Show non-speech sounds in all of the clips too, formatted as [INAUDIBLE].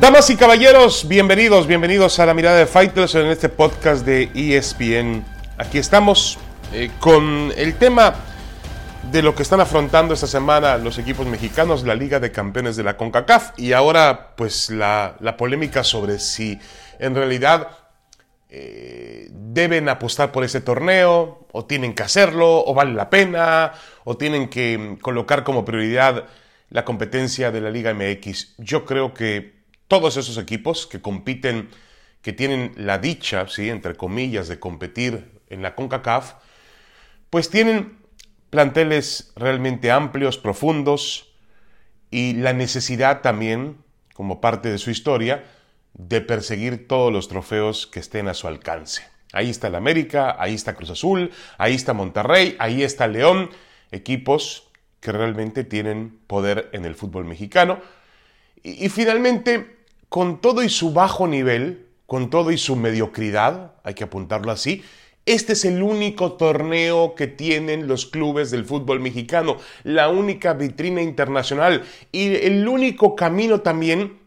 Damas y caballeros, bienvenidos, bienvenidos a la mirada de Fighters en este podcast de ESPN. Aquí estamos eh, con el tema de lo que están afrontando esta semana los equipos mexicanos, la Liga de Campeones de la CONCACAF y ahora pues la, polémica sobre si en realidad eh, deben apostar por ese torneo o tienen que hacerlo o vale la pena o tienen que colocar como prioridad la competencia de la Liga MX. Yo creo que todos esos equipos que compiten, que tienen la dicha, ¿sí? entre comillas, de competir en la CONCACAF, pues tienen planteles realmente amplios, profundos y la necesidad también, como parte de su historia, de perseguir todos los trofeos que estén a su alcance. Ahí está el América, ahí está Cruz Azul, ahí está Monterrey, ahí está León, equipos que realmente tienen poder en el fútbol mexicano. Y, y finalmente, con todo y su bajo nivel, con todo y su mediocridad, hay que apuntarlo así, este es el único torneo que tienen los clubes del fútbol mexicano, la única vitrina internacional y el único camino también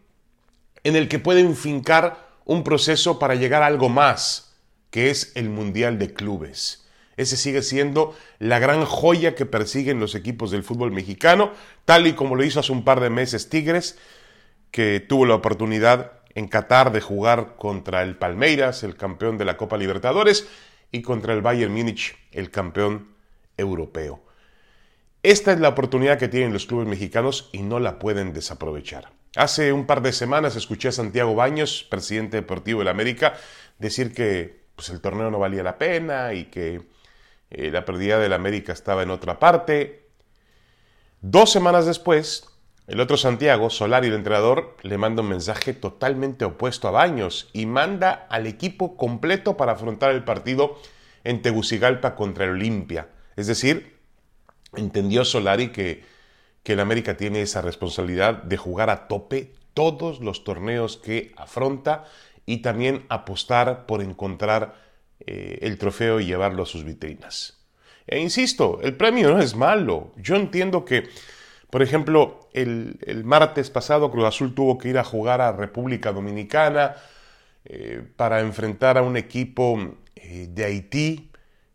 en el que pueden fincar un proceso para llegar a algo más, que es el Mundial de Clubes. Ese sigue siendo la gran joya que persiguen los equipos del fútbol mexicano, tal y como lo hizo hace un par de meses Tigres, que tuvo la oportunidad en Qatar de jugar contra el Palmeiras, el campeón de la Copa Libertadores, y contra el Bayern Múnich, el campeón europeo. Esta es la oportunidad que tienen los clubes mexicanos y no la pueden desaprovechar. Hace un par de semanas escuché a Santiago Baños, presidente deportivo la América, decir que pues, el torneo no valía la pena y que eh, la pérdida del América estaba en otra parte. Dos semanas después, el otro Santiago, Solari, el entrenador, le manda un mensaje totalmente opuesto a Baños y manda al equipo completo para afrontar el partido en Tegucigalpa contra el Olimpia. Es decir, entendió Solari que, que el América tiene esa responsabilidad de jugar a tope todos los torneos que afronta y también apostar por encontrar eh, el trofeo y llevarlo a sus vitrinas. E insisto, el premio no es malo. Yo entiendo que por ejemplo, el, martes pasado Cruz Azul tuvo que ir a jugar a República Dominicana eh, para enfrentar a un equipo eh, de Haití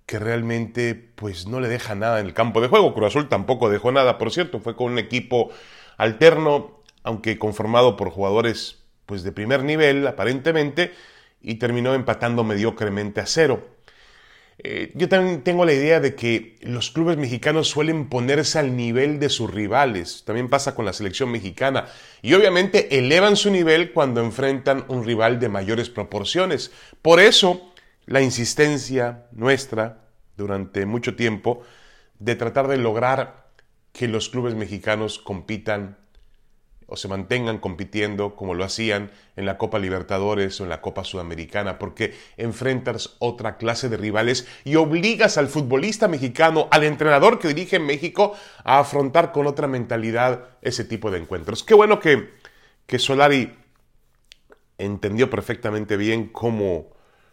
que realmente pues no le deja nada en el campo de juego. Cruz Azul tampoco dejó nada, por cierto, fue con un equipo alterno, aunque conformado por jugadores pues de primer nivel aparentemente, y terminó empatando mediocremente a cero. Eh, yo también tengo la idea de que los clubes mexicanos suelen ponerse al nivel de sus rivales. También pasa con la selección mexicana. Y obviamente elevan su nivel cuando enfrentan un rival de mayores proporciones. Por eso, la insistencia nuestra durante mucho tiempo de tratar de lograr que los clubes mexicanos compitan o se mantengan compitiendo como lo hacían en la Copa Libertadores o en la Copa Sudamericana, porque enfrentas otra clase de rivales y obligas al futbolista mexicano, al entrenador que dirige en México, a afrontar con otra mentalidad ese tipo de encuentros. Qué bueno que, que Solari entendió perfectamente bien cómo,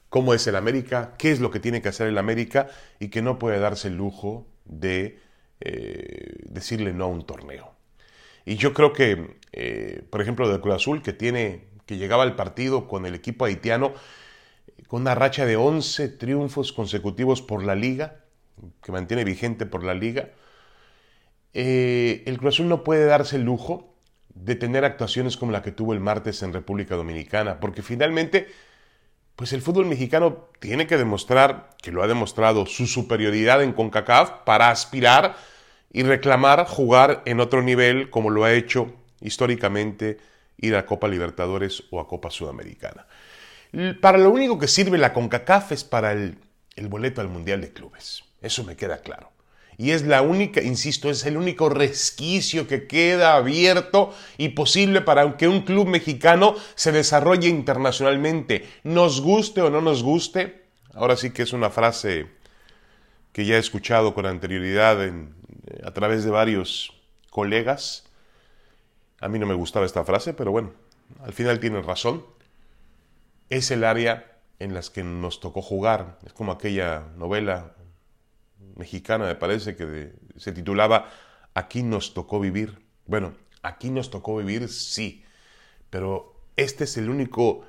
cómo es el América, qué es lo que tiene que hacer el América y que no puede darse el lujo de eh, decirle no a un torneo. Y yo creo que, eh, por ejemplo, de Cruz Azul, que, tiene, que llegaba al partido con el equipo haitiano, con una racha de 11 triunfos consecutivos por la liga, que mantiene vigente por la liga, eh, el Cruz Azul no puede darse el lujo de tener actuaciones como la que tuvo el martes en República Dominicana, porque finalmente, pues el fútbol mexicano tiene que demostrar, que lo ha demostrado, su superioridad en CONCACAF para aspirar y reclamar jugar en otro nivel como lo ha hecho históricamente ir a Copa Libertadores o a Copa Sudamericana. Para lo único que sirve la CONCACAF es para el, el boleto al Mundial de Clubes. Eso me queda claro. Y es la única, insisto, es el único resquicio que queda abierto y posible para que un club mexicano se desarrolle internacionalmente. Nos guste o no nos guste, ahora sí que es una frase que ya he escuchado con anterioridad en, a través de varios colegas. A mí no me gustaba esta frase, pero bueno, al final tienen razón. Es el área en las que nos tocó jugar. Es como aquella novela mexicana, me parece, que se titulaba Aquí nos tocó vivir. Bueno, aquí nos tocó vivir, sí, pero este es el único,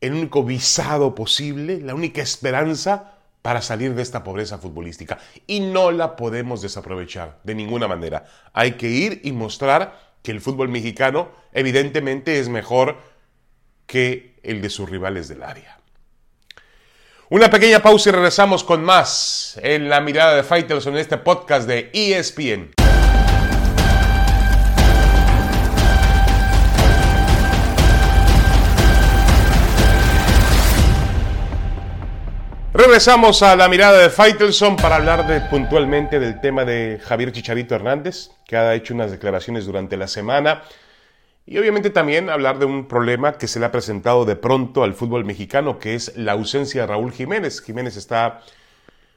el único visado posible, la única esperanza para salir de esta pobreza futbolística. Y no la podemos desaprovechar de ninguna manera. Hay que ir y mostrar que el fútbol mexicano evidentemente es mejor que el de sus rivales del área. Una pequeña pausa y regresamos con más en la mirada de Fighters en este podcast de ESPN. Regresamos a la mirada de Faitelson para hablar puntualmente del tema de Javier Chicharito Hernández, que ha hecho unas declaraciones durante la semana. Y obviamente también hablar de un problema que se le ha presentado de pronto al fútbol mexicano, que es la ausencia de Raúl Jiménez. Jiménez está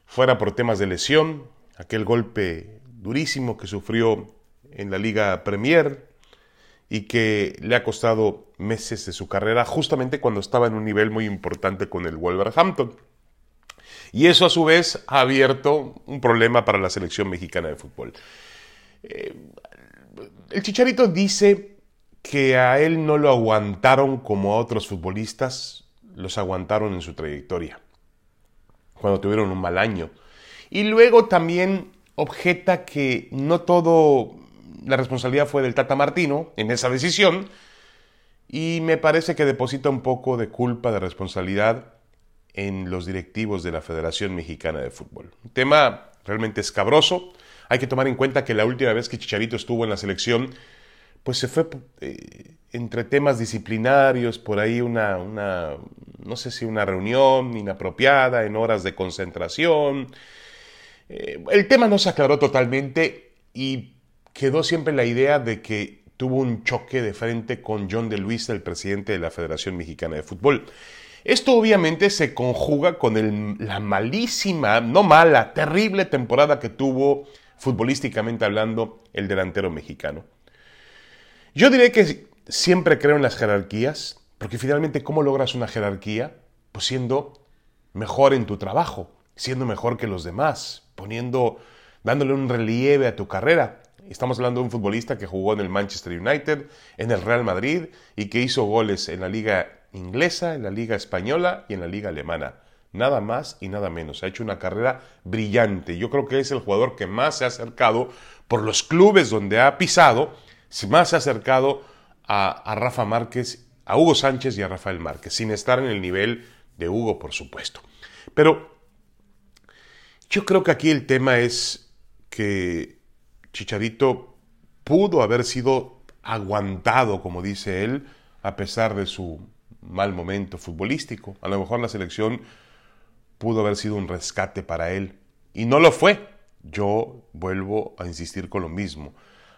fuera por temas de lesión, aquel golpe durísimo que sufrió en la Liga Premier y que le ha costado meses de su carrera justamente cuando estaba en un nivel muy importante con el Wolverhampton. Y eso a su vez ha abierto un problema para la selección mexicana de fútbol. Eh, el Chicharito dice que a él no lo aguantaron como a otros futbolistas, los aguantaron en su trayectoria, cuando tuvieron un mal año. Y luego también objeta que no todo la responsabilidad fue del Tata Martino en esa decisión, y me parece que deposita un poco de culpa, de responsabilidad en los directivos de la Federación Mexicana de Fútbol. Un tema realmente escabroso. Hay que tomar en cuenta que la última vez que Chicharito estuvo en la selección, pues se fue eh, entre temas disciplinarios, por ahí una, una, no sé si una reunión inapropiada, en horas de concentración. Eh, el tema no se aclaró totalmente y quedó siempre la idea de que tuvo un choque de frente con John de Luisa, el presidente de la Federación Mexicana de Fútbol. Esto obviamente se conjuga con la malísima, no mala, terrible temporada que tuvo futbolísticamente hablando el delantero mexicano. Yo diré que siempre creo en las jerarquías, porque finalmente ¿cómo logras una jerarquía? Pues siendo mejor en tu trabajo, siendo mejor que los demás, poniendo, dándole un relieve a tu carrera. Estamos hablando de un futbolista que jugó en el Manchester United, en el Real Madrid y que hizo goles en la Liga inglesa, en la liga española y en la liga alemana. Nada más y nada menos. Ha hecho una carrera brillante. Yo creo que es el jugador que más se ha acercado por los clubes donde ha pisado, más se ha acercado a, a Rafa Márquez, a Hugo Sánchez y a Rafael Márquez, sin estar en el nivel de Hugo, por supuesto. Pero yo creo que aquí el tema es que Chicharito pudo haber sido aguantado, como dice él, a pesar de su mal momento futbolístico. A lo mejor la selección pudo haber sido un rescate para él. Y no lo fue. Yo vuelvo a insistir con lo mismo.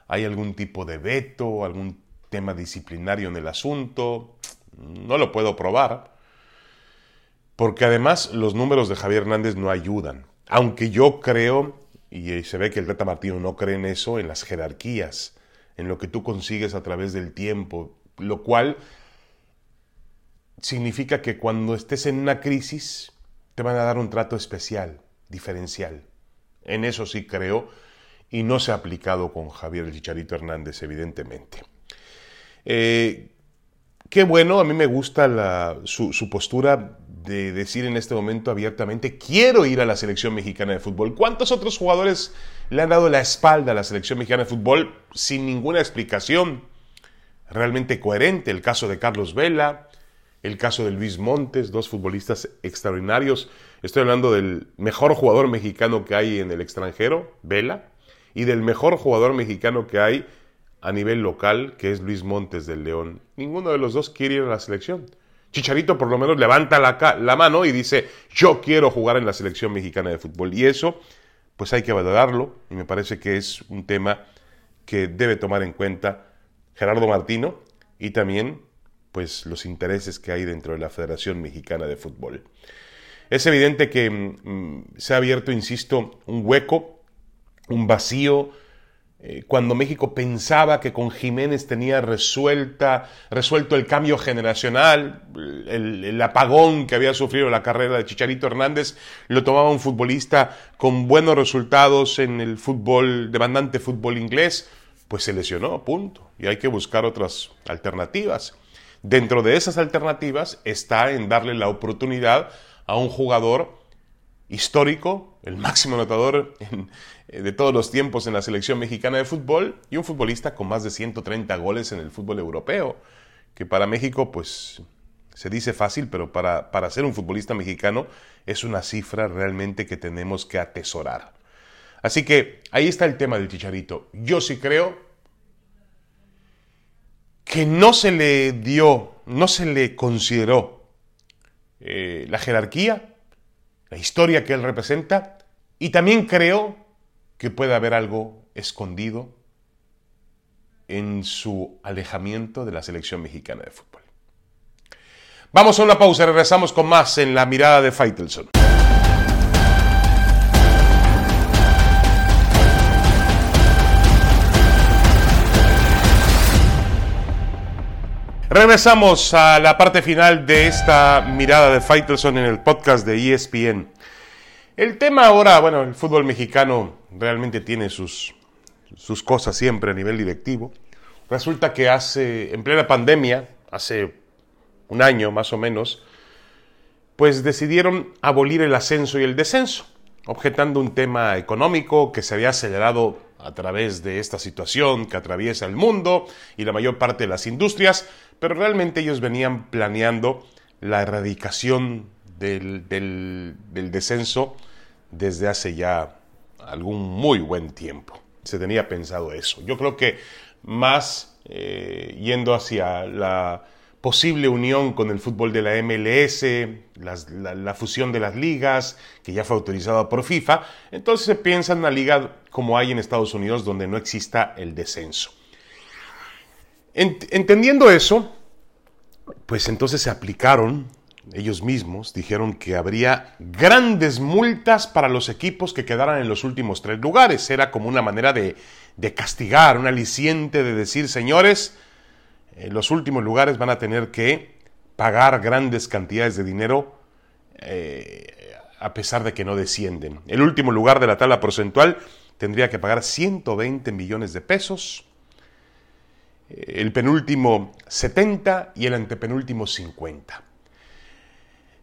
¿Hay algún tipo de veto, algún tema disciplinario en el asunto? No lo puedo probar. Porque además los números de Javier Hernández no ayudan. Aunque yo creo, y se ve que el Tata Martino no cree en eso, en las jerarquías, en lo que tú consigues a través del tiempo, lo cual significa que cuando estés en una crisis te van a dar un trato especial, diferencial. En eso sí creo y no se ha aplicado con Javier el Chicharito Hernández, evidentemente. Eh, qué bueno, a mí me gusta su, su, postura de decir en este momento abiertamente, quiero ir a la selección mexicana de fútbol. ¿Cuántos otros jugadores le han dado la espalda a la selección mexicana de fútbol sin ninguna explicación realmente coherente? El caso de Carlos Vela, el caso de Luis Montes, dos futbolistas extraordinarios. Estoy hablando del mejor jugador mexicano que hay en el extranjero, Vela, y del mejor jugador mexicano que hay a nivel local, que es Luis Montes del León. Ninguno de los dos quiere ir a la selección. Chicharito por lo menos levanta la, mano y dice, yo quiero jugar en la selección mexicana de fútbol. Y eso, pues hay que valorarlo, y me parece que es un tema que debe tomar en cuenta Gerardo Martino y también pues los intereses que hay dentro de la Federación Mexicana de Fútbol. Es evidente que mm, se ha abierto, insisto, un hueco, un vacío, eh, cuando México pensaba que con Jiménez tenía resuelta, resuelto el cambio generacional, el, el, apagón que había sufrido la carrera de Chicharito Hernández, lo tomaba un futbolista con buenos resultados en el fútbol, demandante fútbol inglés, pues se lesionó, punto. Y hay que buscar otras alternativas. Dentro de esas alternativas está en darle la oportunidad a un jugador histórico, el máximo anotador eh, de todos los tiempos en la selección mexicana de fútbol y un futbolista con más de 130 goles en el fútbol europeo, que para México pues se dice fácil, pero para, para ser un futbolista mexicano es una cifra realmente que tenemos que atesorar. Así que ahí está el tema del chicharito. Yo sí creo que no se le dio, no se le consideró eh, la jerarquía, la historia que él representa, y también creo que puede haber algo escondido en su alejamiento de la selección mexicana de fútbol. Vamos a una pausa, regresamos con más en la mirada de Faitelson. Regresamos a la parte final de esta mirada de Faitelson en el podcast de ESPN. El tema ahora, bueno, el fútbol mexicano realmente tiene sus, sus cosas siempre a nivel directivo. Resulta que hace, en plena pandemia, hace un año más o menos, pues decidieron abolir el ascenso y el descenso, objetando un tema económico que se había acelerado a través de esta situación que atraviesa el mundo y la mayor parte de las industrias, pero realmente ellos venían planeando la erradicación del, descenso desde hace ya algún muy buen tiempo. Se tenía pensado eso. Yo creo que más eh, yendo hacia la posible unión con el fútbol de la MLS, la, fusión de las ligas, que ya fue autorizada por FIFA, entonces se piensa en una liga como hay en Estados Unidos donde no exista el descenso. Entendiendo eso, pues entonces se aplicaron ellos mismos, dijeron que habría grandes multas para los equipos que quedaran en los últimos tres lugares. Era como una manera de, castigar, un aliciente de decir, señores, en los últimos lugares van a tener que pagar grandes cantidades de dinero eh, a pesar de que no descienden. El último lugar de la tabla porcentual tendría que pagar 120 millones de pesos el penúltimo 70 y el antepenúltimo 50.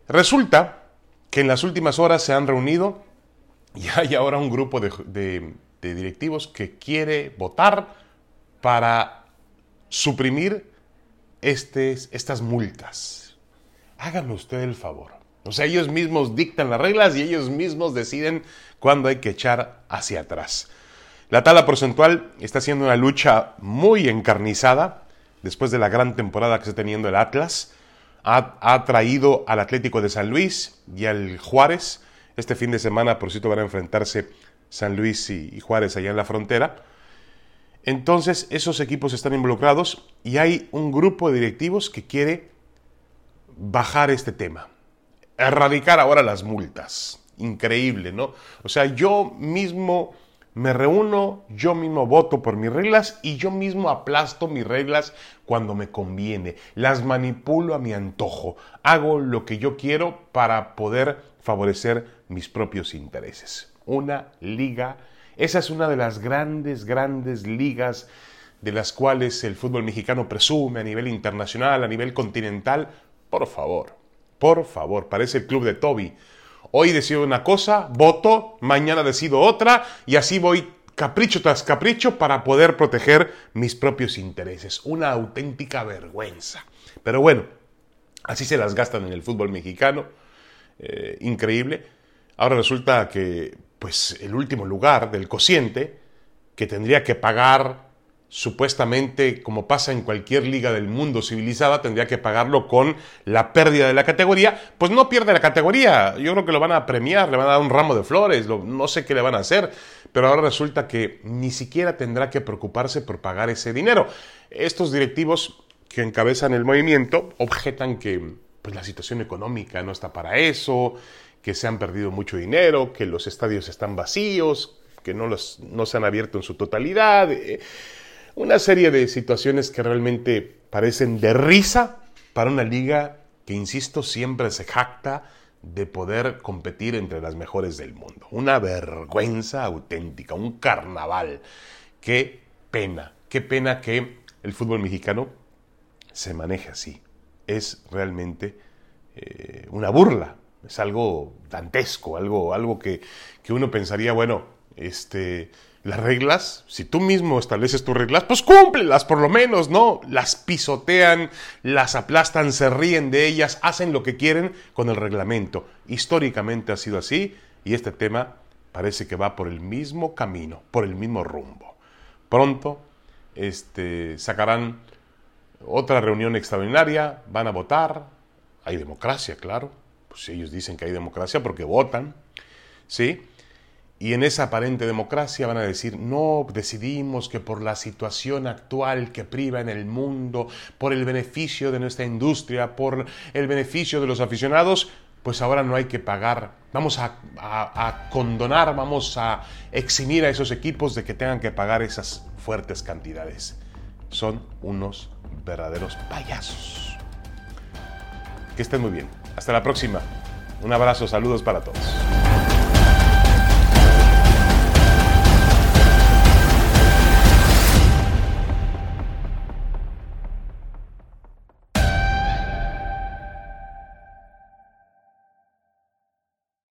Resulta que en las últimas horas se han reunido [LAUGHS] y hay ahora un grupo de, directivos que quiere votar para suprimir estas multas. Háganme usted el favor. O sea, ellos mismos dictan las reglas y ellos mismos deciden cuándo hay que echar hacia atrás. La tabla porcentual está siendo una lucha muy encarnizada después de la gran temporada que está teniendo el Atlas. Ha, traído al Atlético de San Luis y al Juárez. Este fin de semana, por cierto, van a enfrentarse San Luis y, Juárez allá en la frontera. Entonces, esos equipos están involucrados y hay un grupo de directivos que quiere bajar este tema, erradicar ahora las multas. Increíble, ¿no? O sea, yo mismo me reúno, yo mismo voto por mis reglas y yo mismo aplasto mis reglas cuando me conviene. Las manipulo a mi antojo. Hago lo que yo quiero para poder favorecer mis propios intereses. Una liga, esa es una de las grandes, grandes ligas de las cuales el fútbol mexicano presume a nivel internacional, a nivel continental. Por favor, por favor, parece el club de Toby Hoy decido una cosa, voto, mañana decido otra y así voy capricho tras capricho para poder proteger mis propios intereses. Una auténtica vergüenza. Pero bueno, así se las gastan en el fútbol mexicano. Eh, increíble. Ahora resulta que pues el último lugar del cociente que tendría que pagar supuestamente, como pasa en cualquier liga del mundo civilizada, tendría que pagarlo con la pérdida de la categoría, pues no pierde la categoría. Yo creo que lo van a premiar, le van a dar un ramo de flores, no sé qué le van a hacer, pero ahora resulta que ni siquiera tendrá que preocuparse por pagar ese dinero. Estos directivos que encabezan el movimiento objetan que pues, la situación económica no está para eso, que se han perdido mucho dinero, que los estadios están vacíos, que no, los, no se han abierto en su totalidad. Eh, una serie de situaciones que realmente parecen de risa para una liga que, insisto, siempre se jacta de poder competir entre las mejores del mundo. Una vergüenza auténtica, un carnaval. Qué pena, qué pena que el fútbol mexicano se maneje así. es realmente eh, una burla, es algo dantesco, algo, algo que, que uno pensaría, bueno, este, las reglas, si tú mismo estableces tus reglas, pues cúmplelas por lo menos, ¿no? Las pisotean, las aplastan, se ríen de ellas, hacen lo que quieren con el reglamento. Históricamente ha sido así y este tema parece que va por el mismo camino, por el mismo rumbo. Pronto este, sacarán otra reunión extraordinaria, van a votar, hay democracia, claro, pues ellos dicen que hay democracia porque votan, ¿sí? Y en esa aparente democracia van a decir, no, decidimos que por la situación actual que priva en el mundo, por el beneficio de nuestra industria, por el beneficio de los aficionados, pues ahora no hay que pagar, vamos a, condonar, vamos a eximir a esos equipos de que tengan que pagar esas fuertes cantidades. Son unos verdaderos payasos. Que estén muy bien. Hasta la próxima. Un abrazo, saludos para todos.